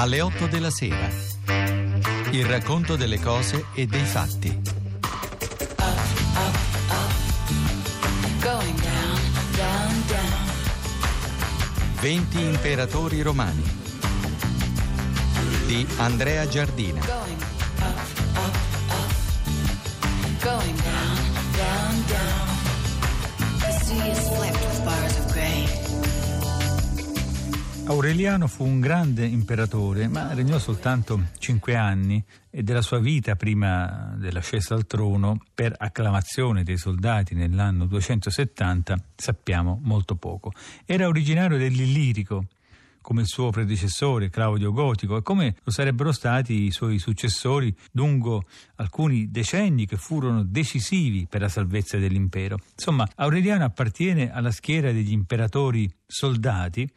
alle 8 della sera. Il racconto delle cose e dei fatti. Going down, down, down. 20 imperatori romani di Andrea Giardina. Going up, up, up. Going down, down, down. The sea is flecked Aureliano fu un grande imperatore, ma regnò soltanto cinque anni e della sua vita prima dell'ascesa al trono, per acclamazione dei soldati nell'anno 270, sappiamo molto poco. Era originario dell'Illirico, come il suo predecessore Claudio Gotico e come lo sarebbero stati i suoi successori lungo alcuni decenni che furono decisivi per la salvezza dell'impero. Insomma, Aureliano appartiene alla schiera degli imperatori soldati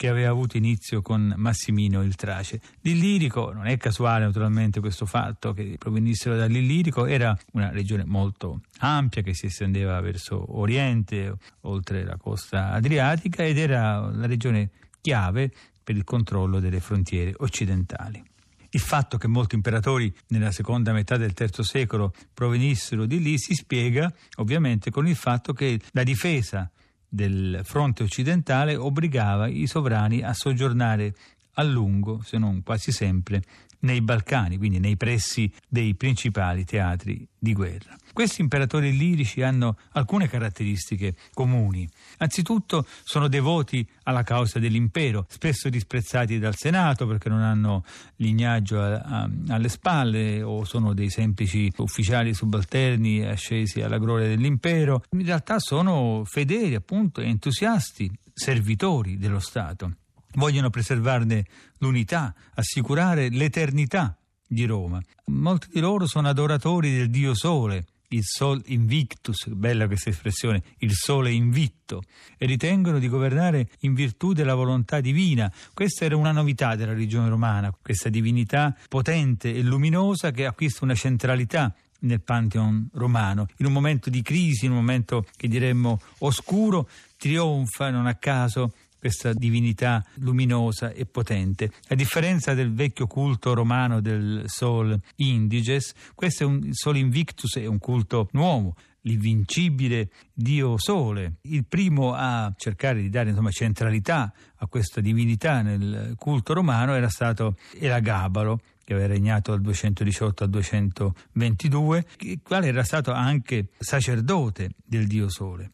che aveva avuto inizio con Massimino il Trace. L'Illirico, non è casuale naturalmente questo fatto che provenissero dall'Illirico, era una regione molto ampia che si estendeva verso oriente, oltre la costa adriatica ed era la regione chiave per il controllo delle frontiere occidentali. Il fatto che molti imperatori nella seconda metà del III secolo provenissero di lì si spiega ovviamente con il fatto che la difesa del fronte occidentale obbligava i sovrani a soggiornare a lungo, se non quasi sempre, nei Balcani, quindi nei pressi dei principali teatri di guerra. Questi imperatori lirici hanno alcune caratteristiche comuni. Anzitutto sono devoti alla causa dell'impero, spesso disprezzati dal Senato perché non hanno lignaggio a, a, alle spalle o sono dei semplici ufficiali subalterni ascesi alla gloria dell'impero. In realtà sono fedeli appunto e entusiasti servitori dello Stato vogliono preservarne l'unità, assicurare l'eternità di Roma. Molti di loro sono adoratori del Dio Sole, il Sol Invictus, bella questa espressione, il Sole invitto, e ritengono di governare in virtù della volontà divina. Questa era una novità della religione romana, questa divinità potente e luminosa che acquista una centralità nel Pantheon romano. In un momento di crisi, in un momento che diremmo oscuro, trionfa non a caso questa divinità luminosa e potente. A differenza del vecchio culto romano del Sol Indiges, questo è un Sol Invictus è un culto nuovo, l'invincibile Dio Sole, il primo a cercare di dare insomma, centralità a questa divinità nel culto romano era stato Elagabalo, che aveva regnato dal 218 al 222, il quale era stato anche sacerdote del Dio Sole.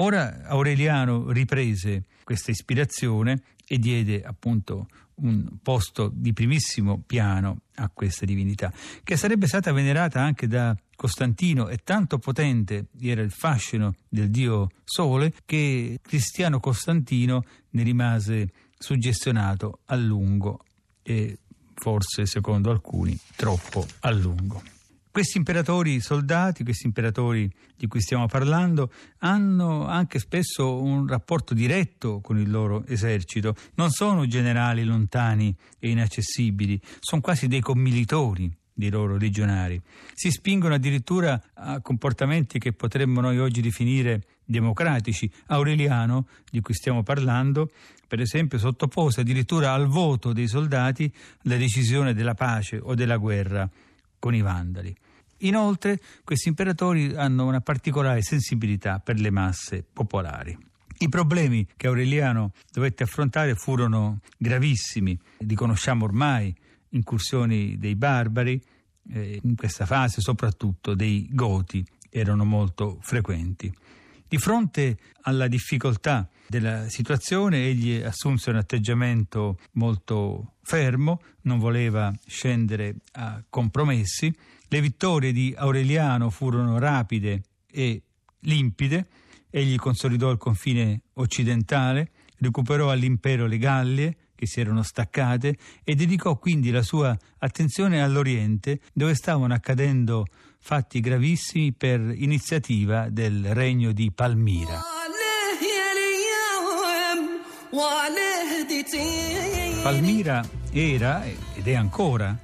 Ora Aureliano riprese questa ispirazione e diede appunto un posto di primissimo piano a questa divinità, che sarebbe stata venerata anche da Costantino e tanto potente era il fascino del dio Sole che Cristiano Costantino ne rimase suggestionato a lungo e forse secondo alcuni troppo a lungo. Questi imperatori soldati, questi imperatori di cui stiamo parlando, hanno anche spesso un rapporto diretto con il loro esercito. Non sono generali lontani e inaccessibili, sono quasi dei commilitori dei loro legionari. Si spingono addirittura a comportamenti che potremmo noi oggi definire democratici. Aureliano, di cui stiamo parlando, per esempio, sottopose addirittura al voto dei soldati la decisione della pace o della guerra con i Vandali. Inoltre, questi imperatori hanno una particolare sensibilità per le masse popolari. I problemi che Aureliano dovette affrontare furono gravissimi, li conosciamo ormai, incursioni dei barbari, eh, in questa fase soprattutto dei Goti erano molto frequenti. Di fronte alla difficoltà della situazione, egli assunse un atteggiamento molto fermo, non voleva scendere a compromessi. Le vittorie di Aureliano furono rapide e limpide. Egli consolidò il confine occidentale, recuperò all'impero le Gallie, che si erano staccate, e dedicò quindi la sua attenzione all'Oriente, dove stavano accadendo fatti gravissimi per iniziativa del regno di Palmira. Palmira era ed è ancora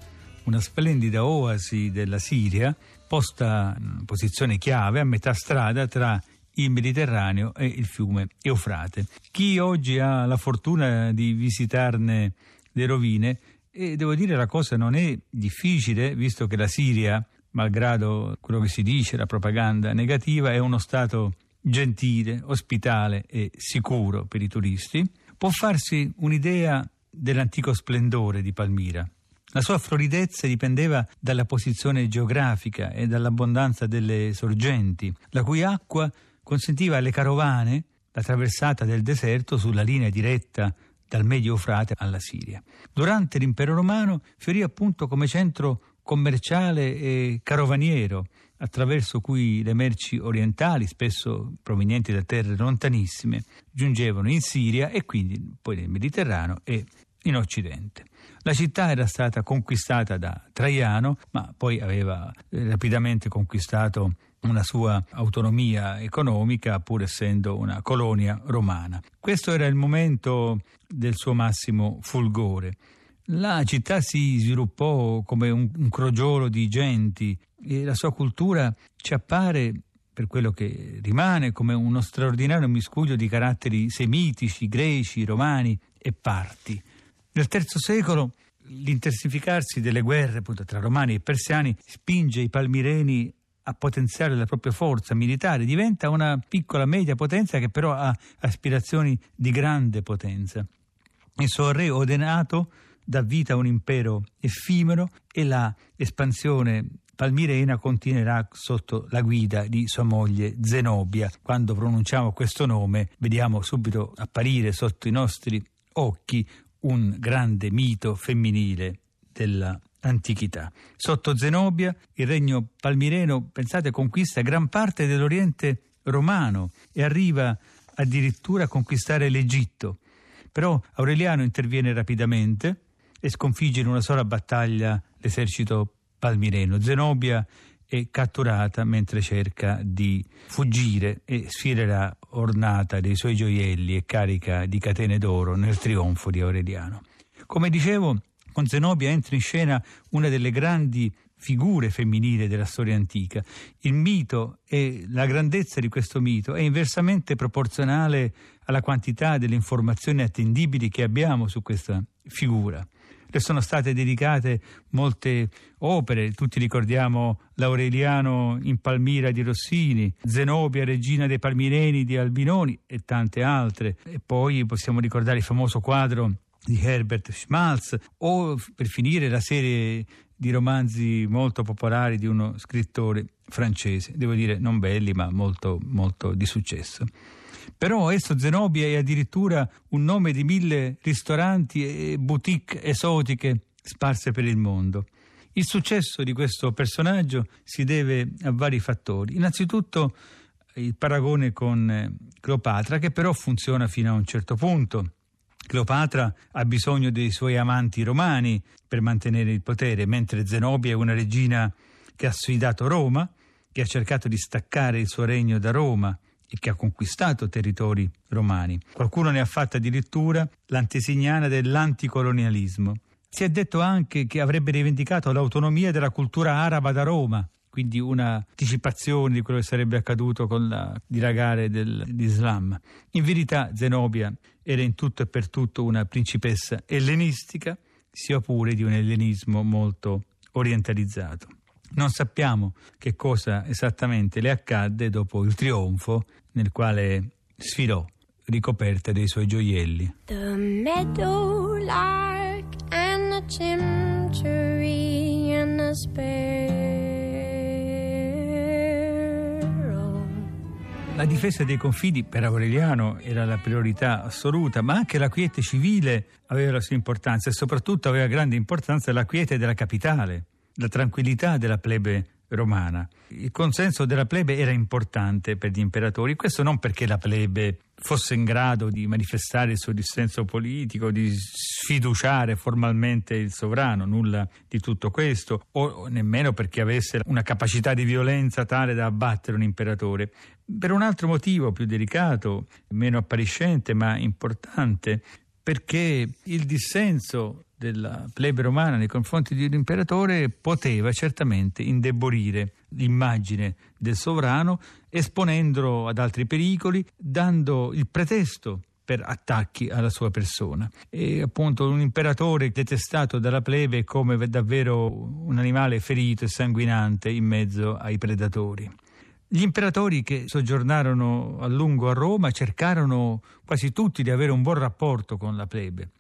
una splendida oasi della Siria, posta in posizione chiave a metà strada tra il Mediterraneo e il fiume Eufrate. Chi oggi ha la fortuna di visitarne le rovine E devo dire la cosa non è difficile, visto che la Siria, malgrado quello che si dice, la propaganda negativa, è uno Stato gentile, ospitale e sicuro per i turisti, può farsi un'idea dell'antico splendore di Palmira. La sua floridezza dipendeva dalla posizione geografica e dall'abbondanza delle sorgenti, la cui acqua consentiva alle carovane la traversata del deserto sulla linea diretta dal Medio Eufrate alla Siria. Durante l'impero romano fiorì appunto come centro commerciale e carovaniero, attraverso cui le merci orientali, spesso provenienti da terre lontanissime, giungevano in Siria e quindi poi nel Mediterraneo e in Occidente. La città era stata conquistata da Traiano, ma poi aveva eh, rapidamente conquistato una sua autonomia economica pur essendo una colonia romana. Questo era il momento del suo massimo fulgore. La città si sviluppò come un, un crogiolo di genti e la sua cultura ci appare per quello che rimane come uno straordinario miscuglio di caratteri semitici, greci, romani e parti. Nel III secolo l'intensificarsi delle guerre appunto, tra romani e persiani spinge i palmireni a potenziare la propria forza militare, diventa una piccola media potenza che però ha aspirazioni di grande potenza. Il suo re Odenato dà vita a un impero effimero e la espansione palmirena continuerà sotto la guida di sua moglie Zenobia. Quando pronunciamo questo nome vediamo subito apparire sotto i nostri occhi un grande mito femminile dell'antichità. Sotto Zenobia il regno palmireno, pensate, conquista gran parte dell'Oriente romano e arriva addirittura a conquistare l'Egitto. Però Aureliano interviene rapidamente e sconfigge in una sola battaglia l'esercito palmireno. Zenobia è catturata mentre cerca di fuggire e sfilerà ornata dei suoi gioielli e carica di catene d'oro nel trionfo di Aureliano. Come dicevo, con Zenobia entra in scena una delle grandi figure femminili della storia antica. Il mito e la grandezza di questo mito è inversamente proporzionale alla quantità delle informazioni attendibili che abbiamo su questa figura le sono state dedicate molte opere, tutti ricordiamo l'Aureliano in Palmira di Rossini, Zenobia, regina dei Palmireni di Albinoni e tante altre. E poi possiamo ricordare il famoso quadro di Herbert Schmalz o per finire la serie di romanzi molto popolari di uno scrittore francese, devo dire non belli ma molto, molto di successo. Però esso Zenobia è addirittura un nome di mille ristoranti e boutique esotiche sparse per il mondo. Il successo di questo personaggio si deve a vari fattori. Innanzitutto il paragone con Cleopatra, che però funziona fino a un certo punto. Cleopatra ha bisogno dei suoi amanti romani per mantenere il potere, mentre Zenobia è una regina che ha sfidato Roma, che ha cercato di staccare il suo regno da Roma e che ha conquistato territori romani. Qualcuno ne ha fatto addirittura l'antesignana dell'anticolonialismo. Si è detto anche che avrebbe rivendicato l'autonomia della cultura araba da Roma, quindi un'anticipazione di quello che sarebbe accaduto con il dilagare dell'Islam. In verità Zenobia era in tutto e per tutto una principessa ellenistica, sia pure di un ellenismo molto orientalizzato. Non sappiamo che cosa esattamente le accadde dopo il trionfo nel quale sfilò ricoperta dei suoi gioielli. The meadowlark and the chimchuree and the sparrow. La difesa dei confidi per Aureliano era la priorità assoluta, ma anche la quiete civile aveva la sua importanza e soprattutto aveva grande importanza la quiete della capitale la tranquillità della plebe romana. Il consenso della plebe era importante per gli imperatori, questo non perché la plebe fosse in grado di manifestare il suo dissenso politico, di sfiduciare formalmente il sovrano, nulla di tutto questo, o nemmeno perché avesse una capacità di violenza tale da abbattere un imperatore. Per un altro motivo più delicato, meno appariscente ma importante, perché il dissenso della plebe romana nei confronti dell'imperatore poteva certamente indebolire l'immagine del sovrano esponendolo ad altri pericoli, dando il pretesto per attacchi alla sua persona. E appunto un imperatore detestato dalla plebe come davvero un animale ferito e sanguinante in mezzo ai predatori. Gli imperatori che soggiornarono a lungo a Roma cercarono quasi tutti di avere un buon rapporto con la plebe.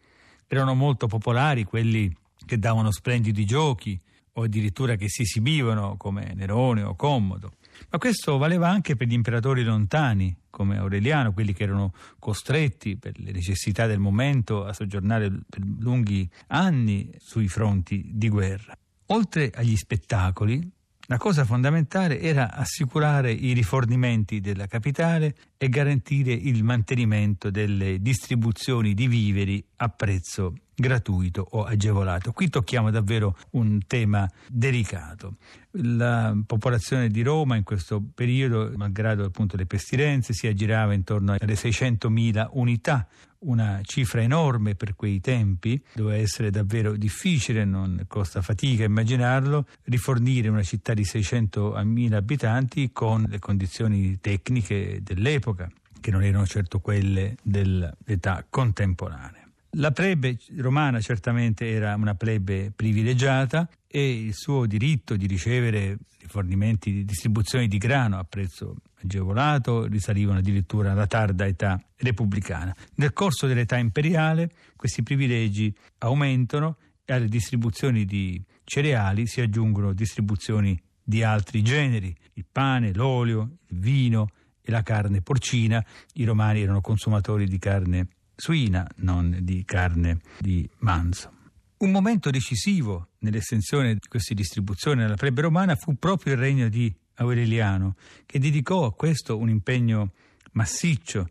Erano molto popolari quelli che davano splendidi giochi o addirittura che si esibivano come Nerone o Commodo. Ma questo valeva anche per gli imperatori lontani, come Aureliano, quelli che erano costretti per le necessità del momento a soggiornare per lunghi anni sui fronti di guerra. Oltre agli spettacoli, la cosa fondamentale era assicurare i rifornimenti della capitale e garantire il mantenimento delle distribuzioni di viveri a prezzo gratuito o agevolato. Qui tocchiamo davvero un tema delicato. La popolazione di Roma in questo periodo, malgrado appunto le pestilenze, si aggirava intorno alle 600.000 unità, una cifra enorme per quei tempi, doveva essere davvero difficile, non costa fatica immaginarlo, rifornire una città di 600.000 abitanti con le condizioni tecniche dell'epoca, che non erano certo quelle dell'età contemporanea. La plebe romana certamente era una plebe privilegiata e il suo diritto di ricevere rifornimenti di distribuzione di grano a prezzo agevolato risalivano addirittura alla tarda età repubblicana. Nel corso dell'età imperiale questi privilegi aumentano e alle distribuzioni di cereali si aggiungono distribuzioni di altri generi, il pane, l'olio, il vino e la carne porcina. I romani erano consumatori di carne suina, non di carne di manzo. Un momento decisivo nell'estensione di queste distribuzioni alla plebe romana fu proprio il regno di Aureliano, che dedicò a questo un impegno massiccio,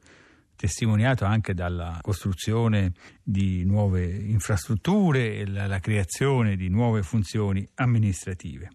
testimoniato anche dalla costruzione di nuove infrastrutture e la, la creazione di nuove funzioni amministrative.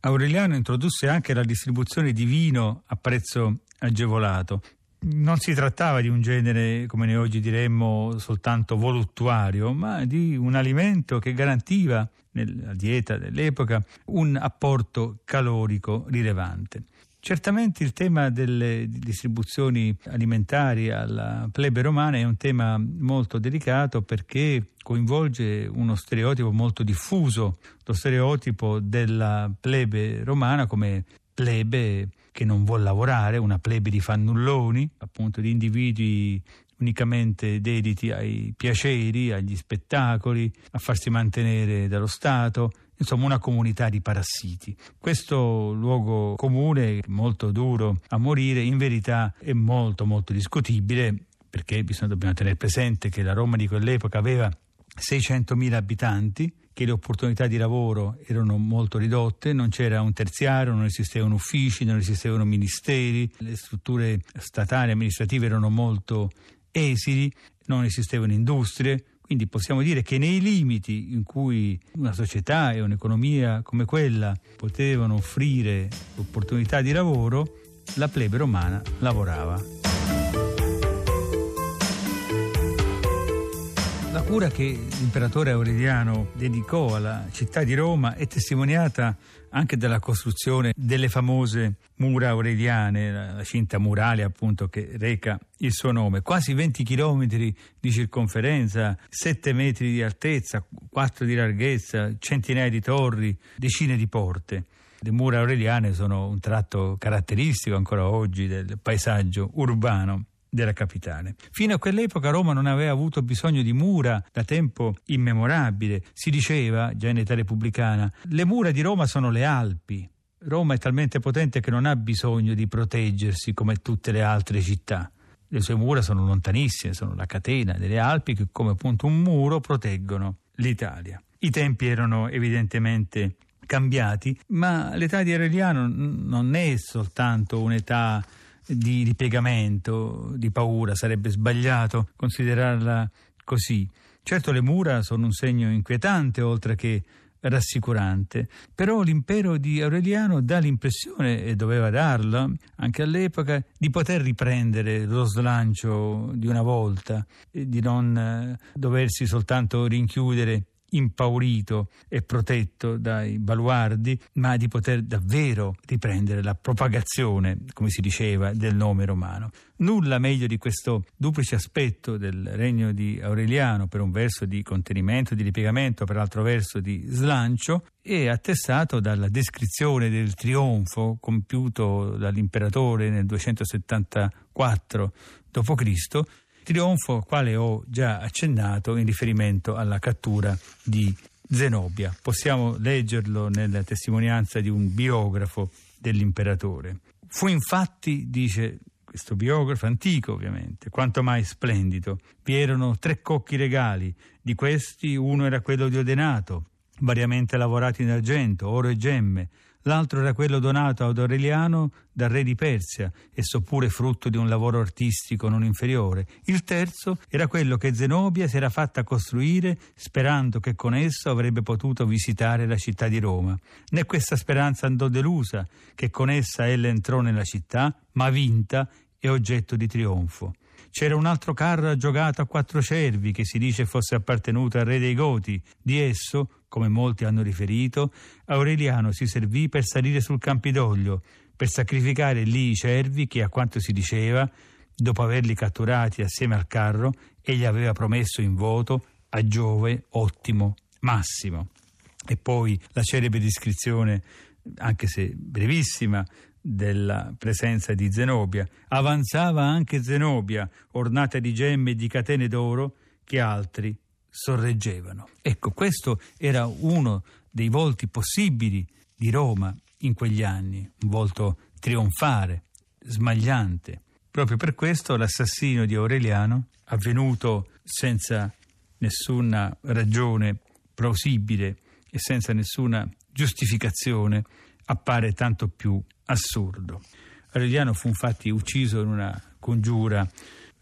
Aureliano introdusse anche la distribuzione di vino a prezzo agevolato, non si trattava di un genere, come noi oggi diremmo, soltanto voluttuario, ma di un alimento che garantiva nella dieta dell'epoca un apporto calorico rilevante. Certamente il tema delle distribuzioni alimentari alla plebe romana è un tema molto delicato perché coinvolge uno stereotipo molto diffuso, lo stereotipo della plebe romana come plebe che non vuol lavorare, una plebe di fannulloni, appunto di individui unicamente dediti ai piaceri, agli spettacoli, a farsi mantenere dallo Stato, insomma una comunità di parassiti. Questo luogo comune, molto duro a morire, in verità è molto molto discutibile perché bisogna, dobbiamo tenere presente che la Roma di quell'epoca aveva 600.000 abitanti, che le opportunità di lavoro erano molto ridotte, non c'era un terziario, non esistevano uffici, non esistevano ministeri, le strutture statali e amministrative erano molto esili, non esistevano industrie, quindi possiamo dire che nei limiti in cui una società e un'economia come quella potevano offrire opportunità di lavoro, la plebe romana lavorava. La cura che l'imperatore Aureliano dedicò alla città di Roma è testimoniata anche dalla costruzione delle famose mura aureliane, la cinta murale appunto che reca il suo nome, quasi 20 chilometri di circonferenza, 7 metri di altezza, 4 di larghezza, centinaia di torri, decine di porte. Le mura aureliane sono un tratto caratteristico ancora oggi del paesaggio urbano della capitale. Fino a quell'epoca Roma non aveva avuto bisogno di mura da tempo immemorabile. Si diceva, già in età repubblicana, le mura di Roma sono le Alpi. Roma è talmente potente che non ha bisogno di proteggersi come tutte le altre città. Le sue mura sono lontanissime, sono la catena delle Alpi che come appunto un muro proteggono l'Italia. I tempi erano evidentemente cambiati, ma l'età di Aureliano non è soltanto un'età di ripiegamento, di paura, sarebbe sbagliato considerarla così. Certo le mura sono un segno inquietante oltre che rassicurante, però l'impero di Aureliano dà l'impressione, e doveva darla anche all'epoca, di poter riprendere lo slancio di una volta, di non eh, doversi soltanto rinchiudere impaurito e protetto dai baluardi, ma di poter davvero riprendere la propagazione, come si diceva, del nome romano. Nulla meglio di questo duplice aspetto del regno di Aureliano, per un verso di contenimento, di ripiegamento, per altro verso di slancio, e attestato dalla descrizione del trionfo compiuto dall'imperatore nel 274 d.C., trionfo al quale ho già accennato in riferimento alla cattura di Zenobia. Possiamo leggerlo nella testimonianza di un biografo dell'imperatore. Fu infatti, dice questo biografo antico ovviamente, quanto mai splendido. Vi erano tre cocchi regali, di questi uno era quello di Odenato, variamente lavorati in argento, oro e gemme, l'altro era quello donato ad Aureliano dal re di Persia, esso pure frutto di un lavoro artistico non inferiore. Il terzo era quello che Zenobia si era fatta costruire sperando che con esso avrebbe potuto visitare la città di Roma. Né questa speranza andò delusa, che con essa ella entrò nella città, ma vinta e oggetto di trionfo. C'era un altro carro aggiogato a quattro cervi che si dice fosse appartenuto al re dei Goti. Di esso, come molti hanno riferito, Aureliano si servì per salire sul Campidoglio, per sacrificare lì i cervi che, a quanto si diceva, dopo averli catturati assieme al carro, egli aveva promesso in voto a Giove ottimo, massimo. E poi la celebre descrizione, anche se brevissima, della presenza di Zenobia. Avanzava anche Zenobia, ornata di gemme e di catene d'oro, che altri sorreggevano. Ecco, questo era uno dei volti possibili di Roma in quegli anni, un volto trionfare, smagliante. Proprio per questo l'assassino di Aureliano, avvenuto senza nessuna ragione plausibile e senza nessuna giustificazione, appare tanto più assurdo. Aureliano fu infatti ucciso in una congiura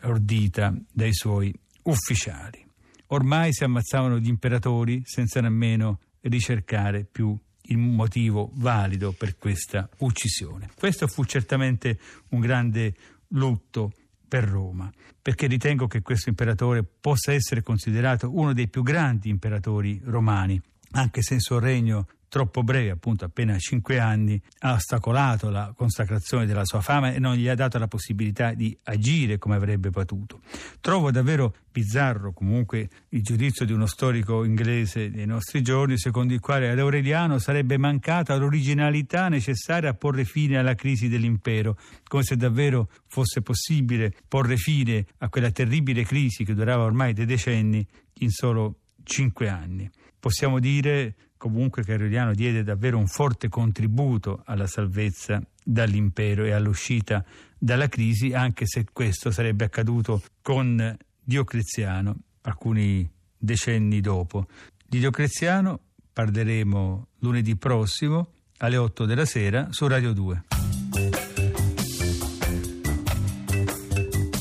ordita dai suoi ufficiali. Ormai si ammazzavano gli imperatori senza nemmeno ricercare più il motivo valido per questa uccisione. Questo fu certamente un grande lutto per Roma, perché ritengo che questo imperatore possa essere considerato uno dei più grandi imperatori romani, anche se il suo regno troppo breve, appunto appena cinque anni, ha ostacolato la consacrazione della sua fama e non gli ha dato la possibilità di agire come avrebbe potuto. Trovo davvero bizzarro comunque il giudizio di uno storico inglese dei nostri giorni, secondo il quale ad Aureliano sarebbe mancata l'originalità necessaria a porre fine alla crisi dell'impero, come se davvero fosse possibile porre fine a quella terribile crisi che durava ormai dei decenni in solo cinque anni. Possiamo dire comunque che Aureliano diede davvero un forte contributo alla salvezza dall'impero e all'uscita dalla crisi, anche se questo sarebbe accaduto con Diocleziano alcuni decenni dopo. Di Diocleziano parleremo lunedì prossimo alle 8 della sera su Radio 2.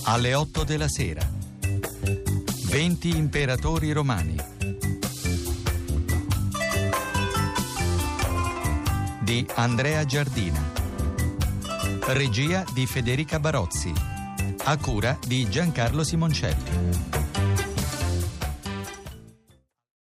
Alle 8 della sera. 20 imperatori romani di Andrea Giardina. Regia di Federica Barozzi. A cura di Giancarlo Simoncelli.